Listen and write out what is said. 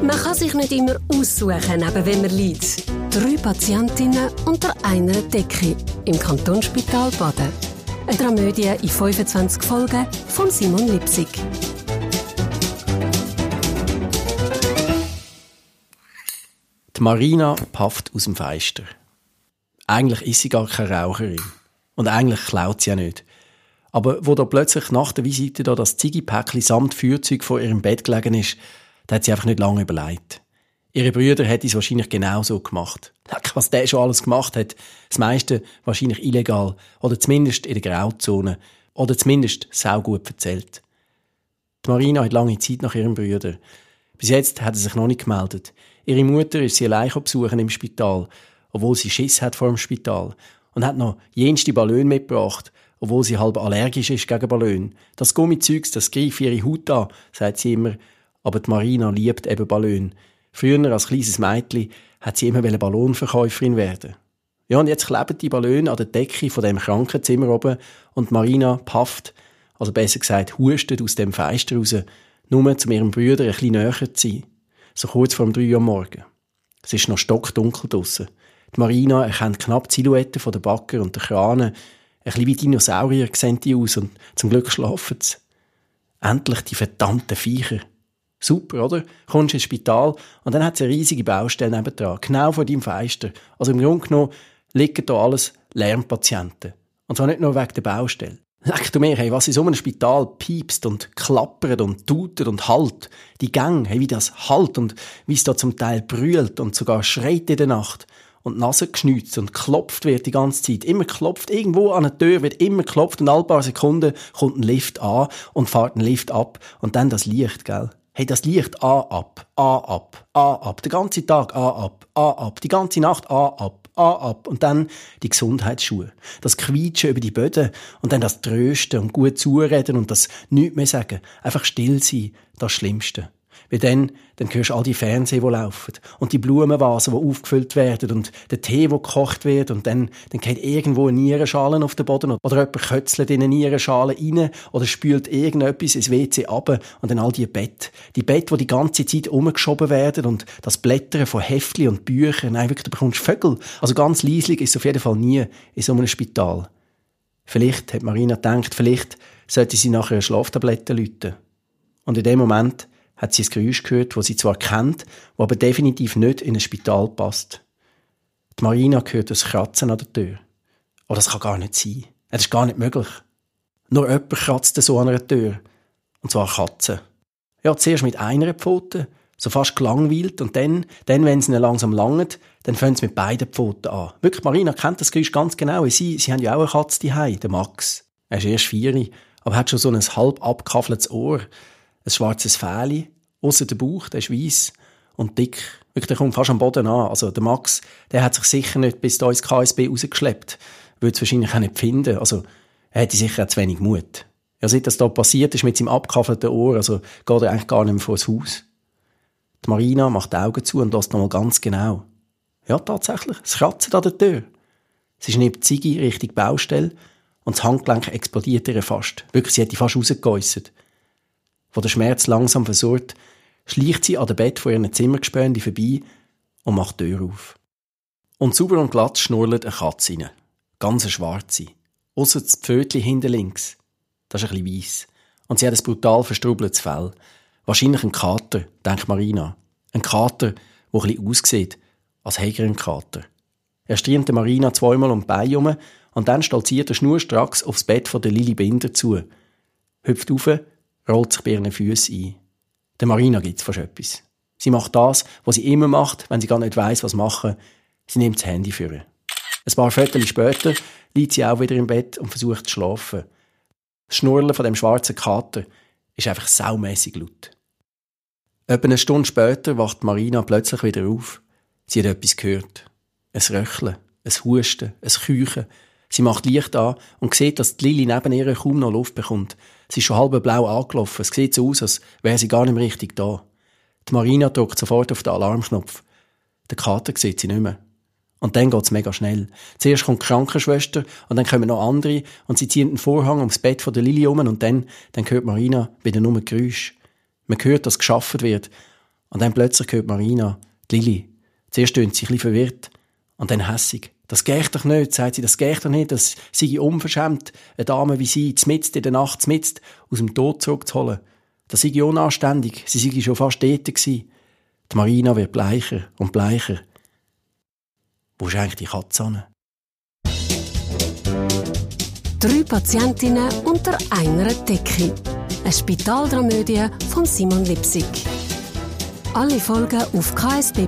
Man kann sich nicht immer aussuchen, neben wem man liegt. Drei Patientinnen unter einer Decke im Kantonsspital Baden. Eine Dramödie in 25 Folgen von Simon Lipsig. Die Marina pafft aus dem Feister. Eigentlich ist sie gar keine Raucherin. Und eigentlich klaut sie ja nicht. Aber wo da plötzlich nach der Visite da das Ziggy-Päckchen samt Feuerzeug vor ihrem Bett gelegen ist, da hat sie einfach nicht lange überlegt. Ihre Brüder hätten es wahrscheinlich genauso gemacht. Was der schon alles gemacht hat, das meiste wahrscheinlich illegal oder zumindest in der Grauzone oder zumindest saugut erzählt. Die Marina hat lange Zeit nach ihrem Brüder. Bis jetzt hat er sich noch nicht gemeldet. Ihre Mutter ist sie allein besuchen im Spital, obwohl sie Schiss hat vor dem Spital und hat noch jenste Ballon mitgebracht, obwohl sie halb allergisch ist gegen Ballon. Das Gummizeugs, das greift ihre Haut an, sagt sie immer. Aber die Marina liebt eben Ballon. Früher als kleines Mädchen hat sie immer Ballonverkäuferin werden. Ja, und jetzt kleben die Ballone an der Decke von dem Krankenzimmer oben und Marina pafft, also besser gesagt hustet aus dem Feister raus, nur zu ihrem Bruder ein bisschen näher zu sein. So kurz vor dem 3 Uhr morgen. Es ist noch stockdunkel draussen. Die Marina erkennt knapp die Silhouette von der Backer und der Kranen. Ein bisschen wie Dinosaurier sehen die aus und zum Glück schlafen sie. Endlich die verdammten Viecher. Super, oder? Kommst ins Spital und dann hat es eine riesige Baustelle nebendran, genau vor deinem Fenster. Also im Grunde genommen liegen da alles Lärmpatienten. Und zwar nicht nur wegen der Baustelle. Leck du mir, hey, was in so einem Spital piepst und klappert und tutet und halt. Die Gang, hey, wie das halt und wie es da zum Teil brüllt und sogar schreit in der Nacht und die Nase und klopft wird die ganze Zeit. Immer klopft, irgendwo an der Tür wird immer klopft und alle paar Sekunden kommt ein Lift an und fährt ein Lift ab und dann das Licht, gell? Hey, das Licht A ab, A ab, A ab, den ganzen Tag A ab, A ab, die ganze Nacht A ab, A ab und dann die Gesundheitsschuhe. Das Quietschen über die Böden und dann das Trösten und gut zureden und das nichts mehr sagen. Einfach still sein, das Schlimmste. Weil dann, dann hörst du all die Fernseher, die laufen. Und die Blumenvasen, die aufgefüllt werden. Und der Tee, der gekocht wird. Und dann, dann geht irgendwo eine Nierenschale auf den Boden. Oder jemand kötzelt in eine Nierenschale rein. Oder spült irgendetwas ins WC ab. Und dann all die Bett. Die Bett, die die ganze Zeit umgeschoben werden. Und das Blättern von Heftli und Büchern. Nein, wirklich, du bekommst Vögel. Also ganz leislich ist es auf jeden Fall nie in so einem Spital. Vielleicht, hat Marina gedacht, vielleicht sollte sie nachher eine Schlaftablette läuten. Und in dem Moment hat sie ein Geräusch gehört, das sie zwar kennt, wo aber definitiv nicht in ein Spital passt. Die Marina hört das Kratzen an der Tür. Oh, das kann gar nicht sein. Das ist gar nicht möglich. Nur jemand kratzt so an einer Tür. Und zwar Katzen. Ja, zuerst mit einer Pfote, so fast gelangweilt, und dann, dann wenn sie langsam langt, dann fangen sie mit beiden Pfoten an. Wirklich, Marina kennt das Geräusch ganz genau. Sie, sie haben ja auch eine Katze daheim, der Max. Er ist erst vier, aber hat schon so ein halb abgekaffeltes Ohr ein schwarzes Fähli, außer der Bauch, der ist weiss und dick. Wirklich, der kommt fast am Boden an. Also der Max, der hat sich sicher nicht bis da ins KSB rausgeschleppt. Würde es wahrscheinlich auch nicht finden. Also er hätte sicher auch zu wenig Mut. Ja, seit das da passiert ist mit seinem abgekaffelten Ohr, also geht er eigentlich gar nicht mehr vor das Haus. Die Marina macht die Augen zu und lässt nochmal ganz genau. Ja, tatsächlich, es kratzt an der Tür. Sie schnippt Ziggy Richtung Baustelle und das Handgelenk explodiert ihr fast. Wirklich, sie hätte fast rausgeäussert. Wo der Schmerz langsam versorgt, schleicht sie an dem Bett vor ihren Zimmergespönde vorbei und macht die Tür auf. Und sauber und glatt schnurrt eine Katze rein. Ganz eine schwarze. Ausser das Pfötchen hinten links. Das ist ein bisschen weiss. Und sie hat ein brutal verstrubeltes Fell. Wahrscheinlich ein Kater, denkt Marina. Ein Kater, der ein bisschen aussieht, als hätte er Kater. Er striemt Marina zweimal um die Beine herum und dann stolziert er schnurstracks aufs Bett von der Lili Binder zu, hüpft auf rollt sich bei ihren Füßen ein. Der Marina gibt's fast etwas. Sie macht das, was sie immer macht, wenn sie gar nicht weiß, was machen. Sie nimmt das Handy für ihr. Ein paar Viertel später liegt sie auch wieder im Bett und versucht zu schlafen. Das Schnurren von dem schwarzen Kater ist einfach saumässig laut. Etwa eine Stunde später wacht Marina plötzlich wieder auf. Sie hat etwas gehört. Ein Röcheln, ein Husten, ein Küchen. Sie macht Licht an und sieht, dass die Lili neben ihr kaum noch Luft bekommt. Sie ist schon halb blau angelaufen. Es sieht so aus, als wäre sie gar nicht mehr richtig da. Die Marina drückt sofort auf den Alarmknopf. Der Kater sieht sie nicht mehr. Und dann geht's mega schnell. Zuerst kommt die Krankenschwester und dann kommen noch andere und sie ziehen den Vorhang ums Bett von der Lili um und dann, dann hört Marina wieder nur Geräusch. Man hört, dass geschafft wird Und dann plötzlich hört Marina, die Lili. Zuerst stöhnt sie ein bisschen verwirrt und dann hässig. Das geht doch nicht, sagt sie, das geht doch nicht, das sei unverschämt, eine Dame wie sie, zmitzt in der Nacht, zmitzt aus dem Tod zurückzuholen. Das sei unanständig, sie sei schon fast dort gewesen. Die Marina wird bleicher und bleicher. Wo ist eigentlich die Katze hin? Drei Patientinnen unter einer Decke. Eine Spitaldramödie von Simon Lipsig. Alle Folgen auf ksb.ch-lipsig.